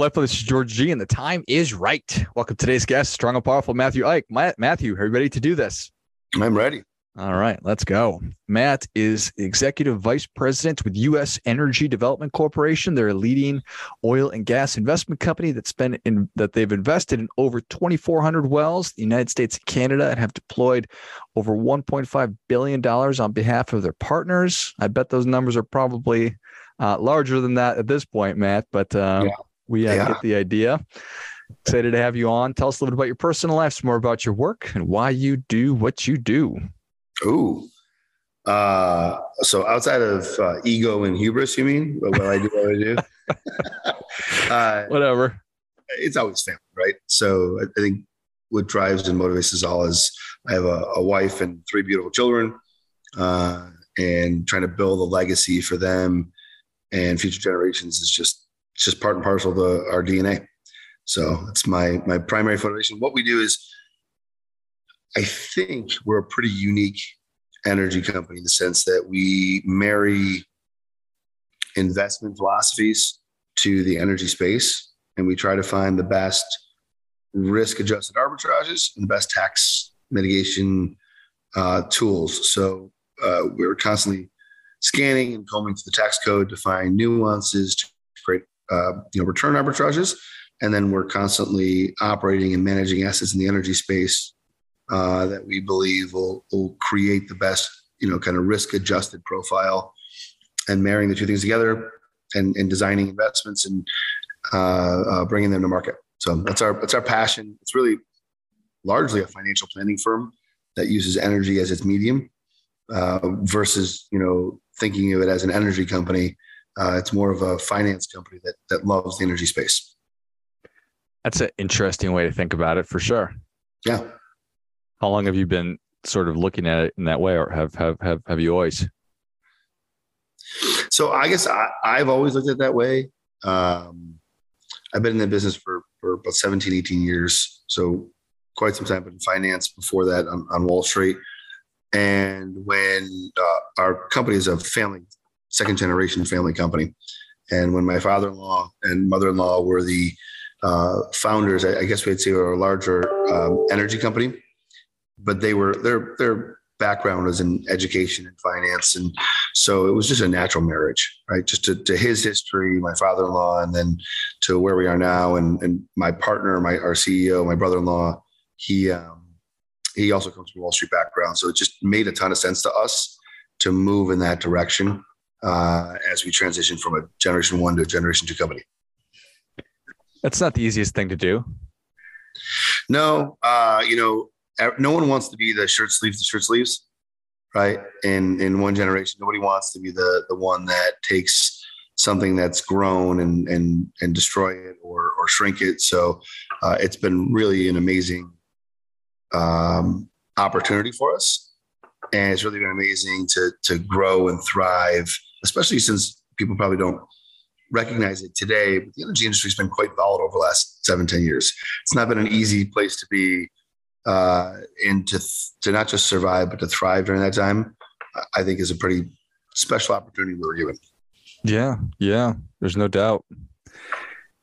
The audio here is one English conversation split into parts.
Life This is George G, and the time is right. Welcome to today's guest, strong and powerful Matthew Ike. Matt, Matthew, are you ready to do this? I'm ready. All right, let's go. Matt is executive vice president with U.S. Energy Development Corporation. They're a leading oil and gas investment company that's been in that they've invested in over 2,400 wells, the United States and Canada, and have deployed over 1.5 billion dollars on behalf of their partners. I bet those numbers are probably uh, larger than that at this point, Matt. But um, yeah we uh, yeah. get the idea. Excited to have you on. Tell us a little bit about your personal life, some more about your work, and why you do what you do. Ooh. Uh, so outside of uh, ego and hubris, you mean what I do, what I do? uh, Whatever. It's always family, right? So I, think what drives and motivates us all is I have a, a wife and three beautiful children, uh, and trying to build a legacy for them and future generations is just it's just part and parcel of the, our DNA. So it's my my primary motivation. What we do is, I think we're a pretty unique energy company in the sense that we marry investment philosophies to the energy space, and we try to find the best risk-adjusted arbitrages and the best tax mitigation uh, tools. So uh, we're constantly scanning and combing through the tax code to find nuances to create uh, you know return arbitrages, and then we're constantly operating and managing assets in the energy space uh, that we believe will will create the best you know kind of risk adjusted profile, and marrying the two things together, and, and designing investments and uh, uh, bringing them to market. So that's our that's our passion. It's really largely a financial planning firm that uses energy as its medium uh, versus you know thinking of it as an energy company uh, it's more of a finance company that that loves the energy space. That's an interesting way to think about it, for sure. Yeah. How long have you been sort of looking at it in that way, or have have have have you always? So I guess I, I've always looked at it that way. Um, I've been in the business for for about 17, 18 years, so quite some time in finance before that on, on Wall Street. And when uh, our company is a family second generation family company. And when my father in law and mother in law were the uh, founders, I, I, guess we'd say were a larger um, energy company, but they were their their background was in education and finance, and so it was just a natural marriage, right? Just to, to his history, my father in law, and then to where we are now, and and my partner, my our CEO, my brother in law, he um, he also comes from Wall Street background, so it just made a ton of sense to us to move in that direction uh, as we transition from a generation one to a generation two company. That's not the easiest thing to do. No, uh, you know, no one wants to be the shirt sleeves, the shirt sleeves, right? In in one generation, nobody wants to be the the one that takes something that's grown and and and destroy it or or shrink it. So uh, it's been really an amazing um, opportunity for us, and it's really been amazing to to grow and thrive especially since people probably don't recognize it today. But the energy industry has been quite volatile over the last seven, 10 years. It's not been an easy place to be uh, and to, to not just survive, but to thrive during that time, I think is a pretty special opportunity we were given. Yeah. Yeah. There's no doubt.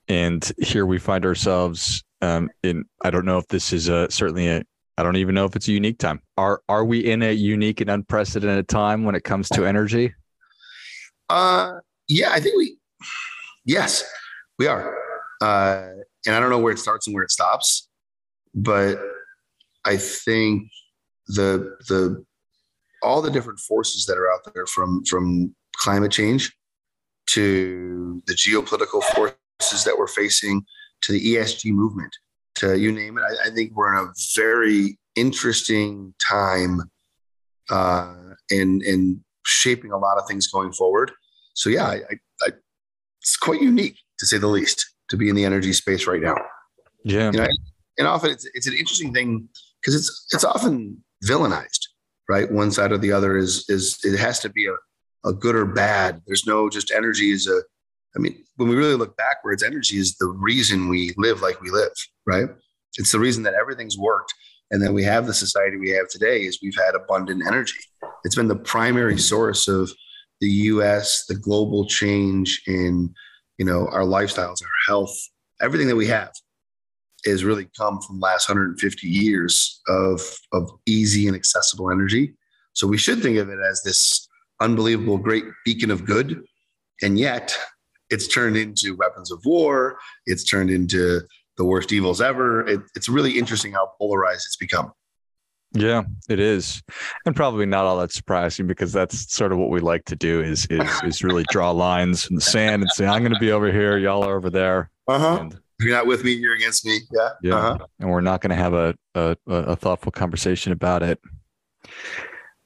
And here we find ourselves um, in, I don't know if this is a, certainly a, I don't even know if it's a unique time. Are, are we in a unique and unprecedented time when it comes to energy? Uh, yeah, I think we, yes, we are. Uh, and I don't know where it starts and where it stops, but I think the the all the different forces that are out there from from climate change to the geopolitical forces that we're facing to the ESG movement to you name it. I, I think we're in a very interesting time uh, and in shaping a lot of things going forward. So yeah, I, I, I, it's quite unique to say the least to be in the energy space right now. Yeah, you know, and often it's it's an interesting thing because it's it's often villainized, right? One side or the other is is it has to be a, a good or bad. There's no just energy is a. I mean, when we really look backwards, energy is the reason we live like we live, right? It's the reason that everything's worked and then we have the society we have today is we've had abundant energy. It's been the primary source of the U.S., the global change in you know our lifestyles, our health, everything that we have is really come from last 150 years of, of easy and accessible energy. So we should think of it as this unbelievable great beacon of good. And yet it's turned into weapons of war. It's turned into the worst evils ever. It, it's really interesting how polarized it's become. Yeah, it is, and probably not all that surprising because that's sort of what we like to do is is is really draw lines in the sand and say I'm going to be over here, y'all are over there. Uh-huh. And, you're not with me, you're against me. Yeah. Yeah. Uh-huh. And we're not going to have a, a a thoughtful conversation about it.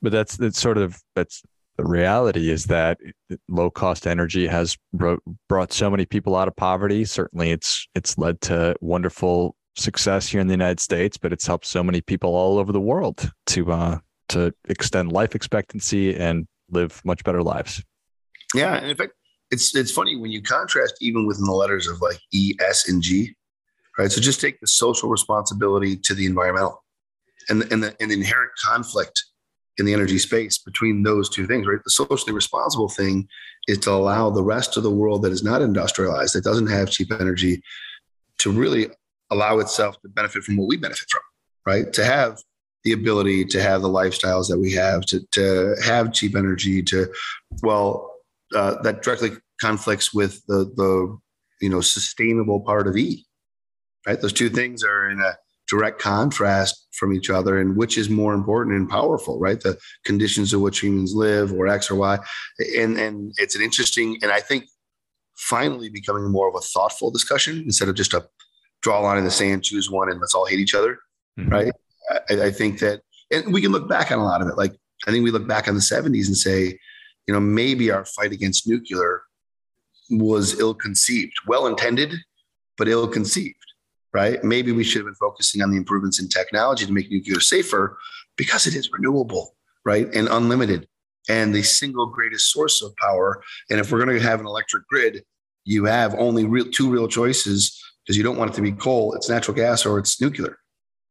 But that's that's sort of that's the reality is that low cost energy has brought so many people out of poverty. Certainly, it's it's led to wonderful success here in the United States, but it's helped so many people all over the world to uh, to extend life expectancy and live much better lives. Yeah, and in fact, it's it's funny when you contrast even within the letters of like E, S, and G, right? So just take the social responsibility to the environmental, and and the, and the inherent conflict in the energy space between those two things, right? The socially responsible thing is to allow the rest of the world that is not industrialized, that doesn't have cheap energy, to really allow itself to benefit from what we benefit from, right? To have the ability to have the lifestyles that we have, to, to have cheap energy, to, well, uh, that directly conflicts with the, the, you know, sustainable part of E, right? Those two things are in a direct contrast from each other and which is more important and powerful, right? The conditions in which humans live or X or Y. And, and it's an interesting, and I think finally becoming more of a thoughtful discussion instead of just a draw a line in the sand, choose one, and let's all hate each other. Mm-hmm. Right. I, I, think that, and we can look back on a lot of it. Like, I think we look back on the 70s and say, you know, maybe our fight against nuclear was ill conceived, well intended, but ill conceived. Right. Maybe we should have been focusing on the improvements in technology to make nuclear safer because it is renewable, right? And unlimited and the single greatest source of power. And if we're going to have an electric grid, you have only real two real choices because you don't want it to be coal, it's natural gas or it's nuclear.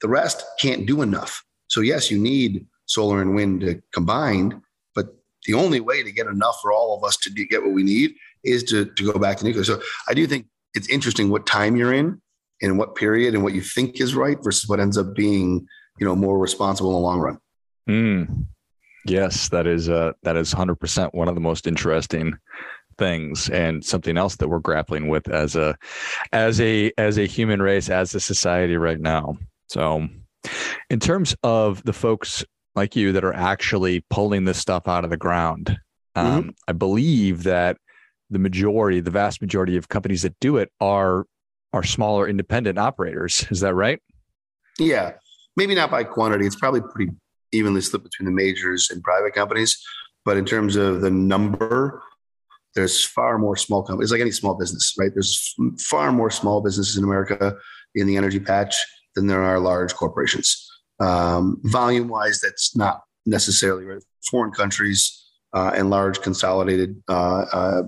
The rest can't do enough. So, yes, you need solar and wind to combine, but the only way to get enough for all of us to get what we need is to, to go back to nuclear. So, I do think it's interesting what time you're in and what period and what you think is right versus what ends up being, you know, more responsible in the long run. Mm. Yes, that is uh, that is hundred percent one of the most interesting things and something else that we're grappling with as a as a as a human race as a society right now. So in terms of the folks like you that are actually pulling this stuff out of the ground mm-hmm. um, i believe that the majority the vast majority of companies that do it are are smaller independent operators. Is that right? Yeah. Maybe not by quantity. It's probably pretty evenly split between the majors and private companies. But in terms of the number there's far more small companies, like any small business, right? There's far more small businesses in America in the energy patch than there are large corporations. Um, volume wise, that's not necessarily right. Foreign countries uh, and large consolidated, uh, uh,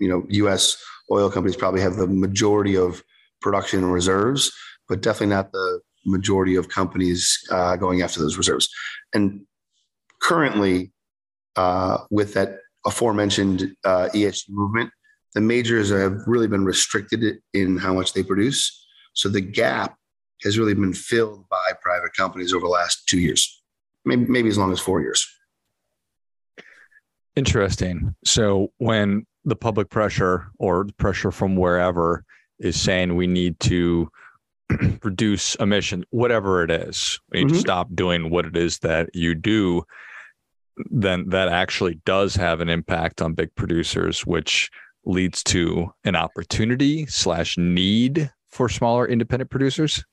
you know, U.S. oil companies probably have the majority of production and reserves, but definitely not the majority of companies uh, going after those reserves. And currently, uh, with that aforementioned uh, ESG movement, the majors have really been restricted in how much they produce. So the gap has really been filled by private companies over the last two years, maybe, maybe as long as four years. Interesting. So when the public pressure or pressure from wherever is saying we need to reduce emission, whatever it is, we need mm-hmm. to stop doing what it is that you do then that actually does have an impact on big producers, which leads to an opportunity slash need for smaller independent producers?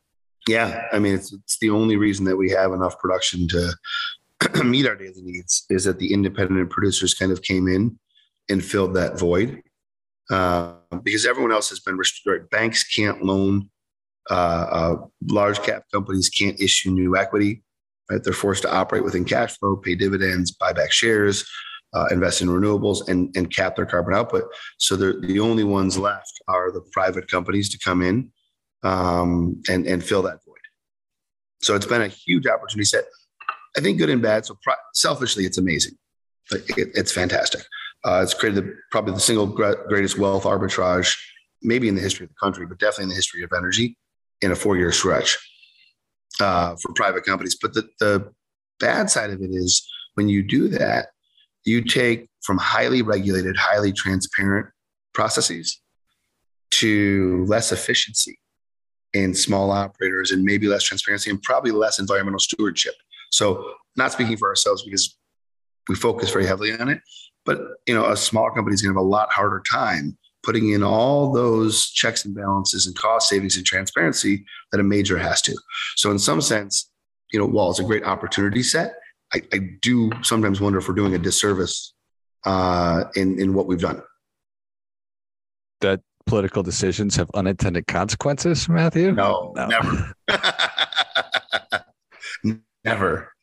Yeah, I mean it's, it's the only reason that we have enough production to meet our daily needs is that the independent producers kind of came in and filled that void uh, because everyone else has been restricted. Banks can't loan. Uh, uh, large cap companies can't issue new equity. Right? They're forced to operate within cash flow, pay dividends, buy back shares, uh, invest in renewables, and, and cap their carbon output. So the only ones left are the private companies to come in um, and, and fill that void. So it's been a huge opportunity set. I think good and bad. So selfishly, it's amazing. It, it's fantastic. Uh, it's created the, probably the single greatest wealth arbitrage maybe in the history of the country, but definitely in the history of energy in a four year stretch uh, for private companies. But the, the bad side of it is when you do that, you take from highly regulated, highly transparent processes to less efficiency in small operators and maybe less transparency and probably less environmental stewardship. So, not speaking for ourselves because we focus very heavily on it, but you know, a smaller company is going to have a lot harder time putting in all those checks and balances and cost savings and transparency that a major has to. So, in some sense, you know, while it's a great opportunity set, I, I do sometimes wonder if we're doing a disservice uh, in in what we've done. That political decisions have unintended consequences, Matthew? No, no. never. never.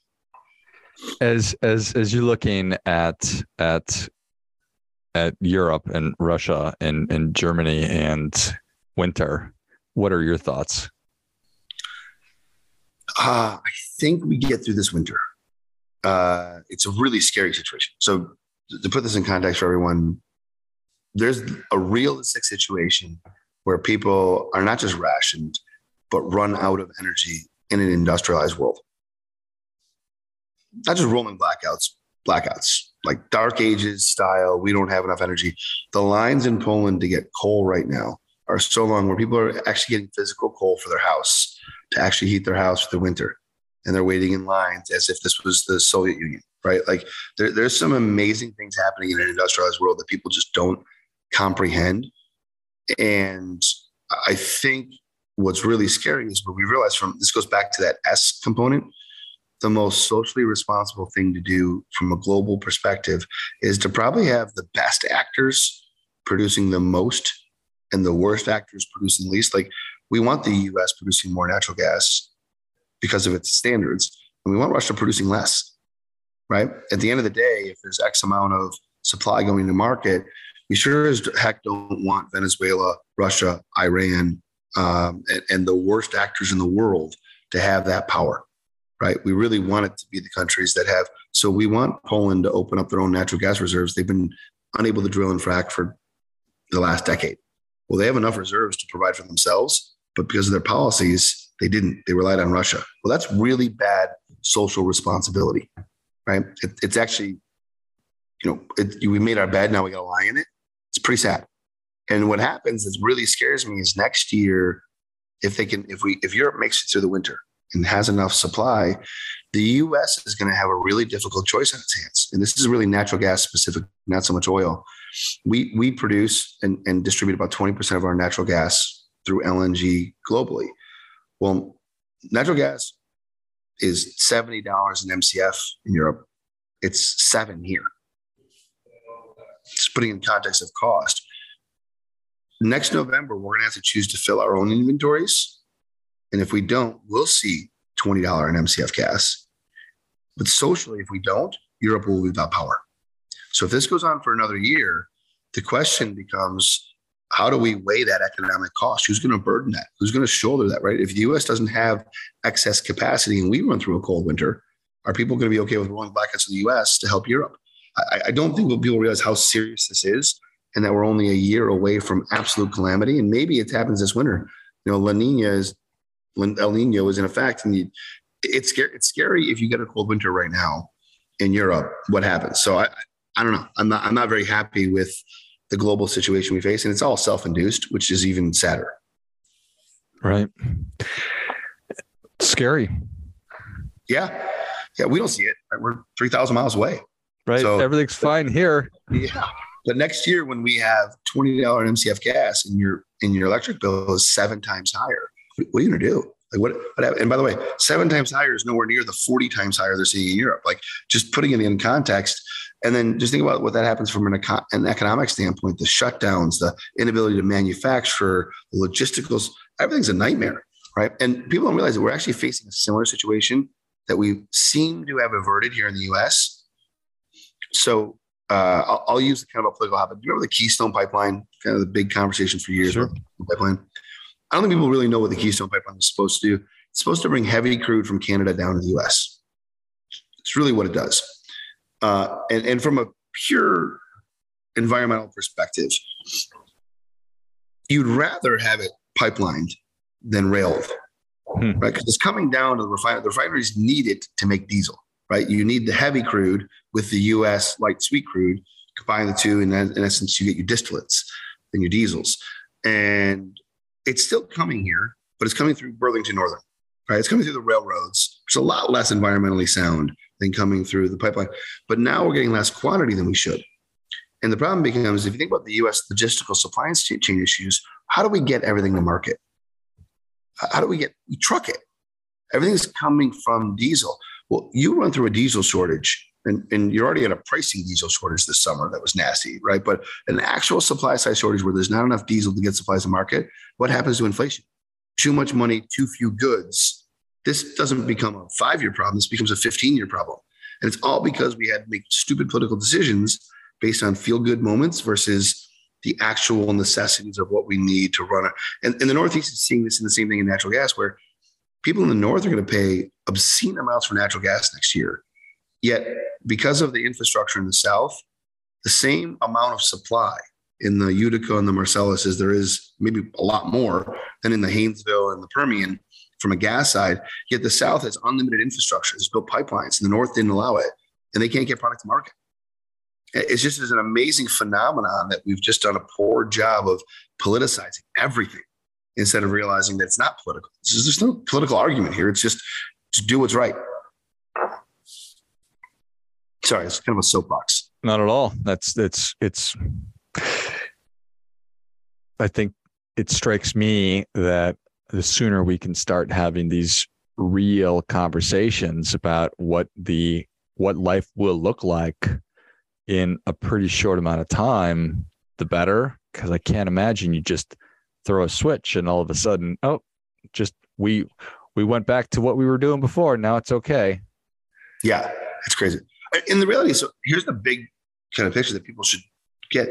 As as as you're looking at at at Europe and Russia and, and Germany and winter, what are your thoughts? Uh, I think we get through this winter. Uh, it's a really scary situation. So, to put this in context for everyone, there's a realistic situation where people are not just rationed, but run out of energy in an industrialized world. Not just rolling blackouts, blackouts, like dark ages style. We don't have enough energy. The lines in Poland to get coal right now are so long where people are actually getting physical coal for their house to actually heat their house for the winter. And they're waiting in lines as if this was the Soviet Union, right? Like there, there's some amazing things happening in an industrialized world that people just don't comprehend. And I think what's really scary is what we realize from this goes back to that S component. The most socially responsible thing to do from a global perspective is to probably have the best actors producing the most and the worst actors producing the least. Like we want the US producing more natural gas because of its standards, and we want Russia producing less. Right. At the end of the day, if there's X amount of supply going to market, we sure as heck don't want Venezuela, Russia, Iran, um, and, and, the worst actors in the world to have that power, right? We really want it to be the countries that have. So we want Poland to open up their own natural gas reserves. They've been unable to drill and frack for the last decade. Well, they have enough reserves to provide for themselves, but because of their policies, they didn't. They relied on Russia. Well, that's really bad social responsibility, right? It, it's actually, you know, it, we made our bed, now we got to lie in it. It's pretty sad. And what happens that really scares me is next year, if they can, if we, if Europe makes it through the winter and has enough supply, the U.S. is going to have a really difficult choice on its hands. And this is really natural gas specific, not so much oil. We we produce and, and distribute about twenty percent of our natural gas through LNG globally. Well, natural gas is seventy dollars an MCF in Europe. It's seven here just putting in context of cost. Next November, we're going to have to choose to fill our own inventories. And if we don't, we'll see $20 in MCF gas. But socially, if we don't, Europe will be without power. So if this goes on for another year, the question becomes how do we weigh that economic cost? Who's going to burden that? Who's going to shoulder that, right? If the US doesn't have excess capacity and we run through a cold winter, are people going to be okay with rolling blackouts in the US to help Europe? I, I don't think people realize how serious this is and that we're only a year away from absolute calamity. And maybe it happens this winter. You know, La Nina is, El Nino is in effect. And you, it's, scary, it's scary if you get a cold winter right now in Europe, what happens? So I, I don't know. I'm not, I'm not very happy with the global situation we face. And it's all self induced, which is even sadder. Right. scary. Yeah. Yeah. We don't see it. We're 3,000 miles away. Right. So, Everything's fine here. Yeah. But next year, when we have twenty dollar MCF gas and your and your electric bill is seven times higher, what are you gonna do? Like what, what? And by the way, seven times higher is nowhere near the forty times higher they're seeing in Europe. Like just putting it in context, and then just think about what that happens from an, econ- an economic standpoint: the shutdowns, the inability to manufacture, the logisticals. Everything's a nightmare, right? And people don't realize that we're actually facing a similar situation that we seem to have averted here in the U.S so uh, I'll, I'll, use kind of a political habit. Do you remember the Keystone Pipeline? Kind of the big conversation for years. Sure. Pipeline. I don't think people really know what the Keystone Pipeline is supposed to do. It's supposed to bring heavy crude from Canada down to the U.S. It's really what it does. Uh, and, and from a pure environmental perspective, you'd rather have it pipelined than railed, hmm. right? Because it's coming down to the refinery. The refineries need it to make diesel, right? You need the heavy crude with the U.S. light sweet crude. Combine the two, and in essence, you get your distillates and your diesels. And it's still coming here, but it's coming through Burlington Northern, right? It's coming through the railroads. It's a lot less environmentally sound than coming through the pipeline. But now we're getting less quantity than we should. And the problem becomes if you think about the US logistical supply chain issues, how do we get everything to market? How do we get, we truck it? Everything's coming from diesel. Well, you run through a diesel shortage and, and you're already at a pricing diesel shortage this summer that was nasty, right? But an actual supply side shortage where there's not enough diesel to get supplies to market, what happens to inflation? Too much money, too few goods. This doesn't become a five year problem, this becomes a 15 year problem. And it's all because we had to make stupid political decisions based on feel good moments versus the actual necessities of what we need to run. And, and the Northeast is seeing this in the same thing in natural gas, where people in the North are going to pay obscene amounts for natural gas next year. Yet, because of the infrastructure in the South, the same amount of supply in the Utica and the Marcellus as there is maybe a lot more than in the Haynesville and the Permian from a gas side. Yet the South has unlimited infrastructure, it's built pipelines, and the North didn't allow it, and they can't get product to market it's just an amazing phenomenon that we've just done a poor job of politicizing everything instead of realizing that it's not political. There's no political argument here. It's just to do what's right. Sorry, it's kind of a soapbox. Not at all. That's it's it's. I think it strikes me that the sooner we can start having these real conversations about what the what life will look like in a pretty short amount of time, the better. Because I can't imagine you just throw a switch and all of a sudden, oh, just we we went back to what we were doing before. Now it's okay. Yeah, it's crazy. And the reality so here's the big kind of picture that people should get.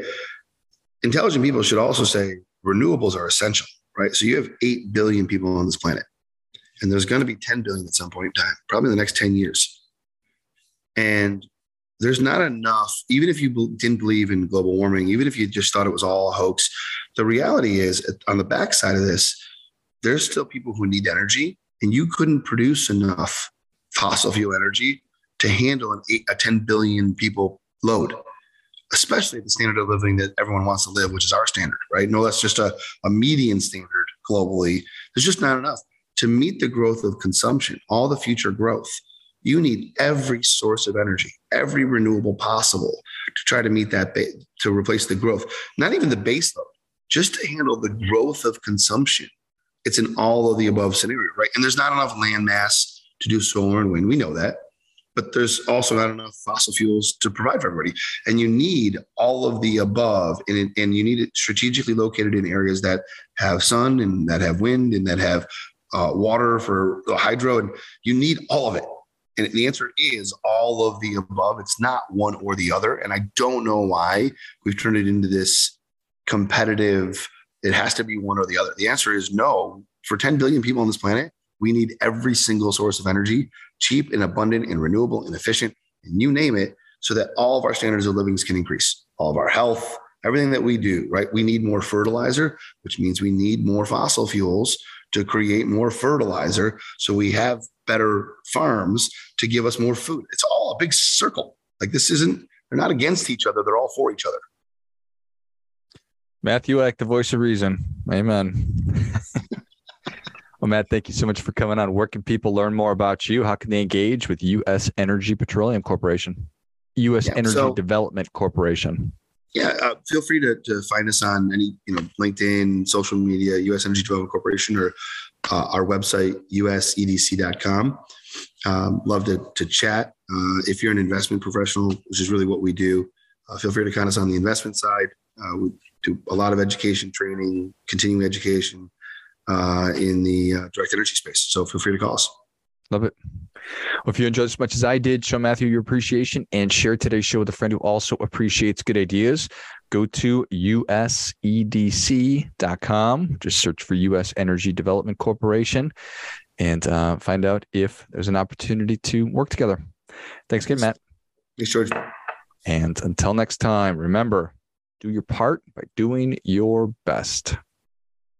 Intelligent people should also say renewables are essential, right? So you have 8 billion people on this planet, and there's going to be 10 billion at some point in time, probably in the next 10 years. And there's not enough, even if you didn't believe in global warming, even if you just thought it was all a hoax, the reality is on the backside of this, there's still people who need energy, and you couldn't produce enough fossil fuel energy to handle an eight, a 10 billion people load, especially the standard of living that everyone wants to live, which is our standard, right? No, that's just a, a median standard globally. There's just not enough to meet the growth of consumption, all the future growth you need every source of energy, every renewable possible to try to meet that, ba- to replace the growth. Not even the base load, just to handle the growth of consumption. It's an all of the above scenario, right? And there's not enough land mass to do solar and wind. We know that. But there's also not enough fossil fuels to provide for everybody. And you need all of the above. And, and you need it strategically located in areas that have sun and that have wind and that have uh, water for the hydro. And you need all of it and the answer is all of the above. It's not one or the other. And I don't know why we've turned it into this competitive, it has to be one or the other. The answer is no. For 10 billion people on this planet, we need every single source of energy, cheap and abundant and renewable and efficient, and you name it, so that all of our standards of living can increase, all of our health, everything that we do, right? We need more fertilizer, which means we need more fossil fuels to create more fertilizer. So we have better farms to give us more food. It's all a big circle. Like this isn't, they're not against each other, they're all for each other. Matthew Eck, the voice of reason. Amen. well, Matt, thank you so much for coming on. Where can people learn more about you? How can they engage with U.S. Energy Petroleum Corporation, U.S. yeah, Energy so, Development Corporation? Yeah, uh, feel free to, to find us on any, you know, LinkedIn, social media, U.S. Energy Development Corporation, or uh, our website, usedc.com. Um, love to, to chat. Uh, if you're an investment professional, which is really what we do, uh, feel free to contact us on the investment side. Uh, we do a lot of education, training, continuing education uh, in the uh, direct energy space. So feel free to call us. Love it. Well, if you enjoyed as much as I did, show Matthew your appreciation and share today's show with a friend who also appreciates good ideas. Go to usedc.com. Just search for U.S. Energy Development Corporation and uh, find out if there's an opportunity to work together. Thanks again, Matt. Thanks, George. And until next time, remember do your part by doing your best.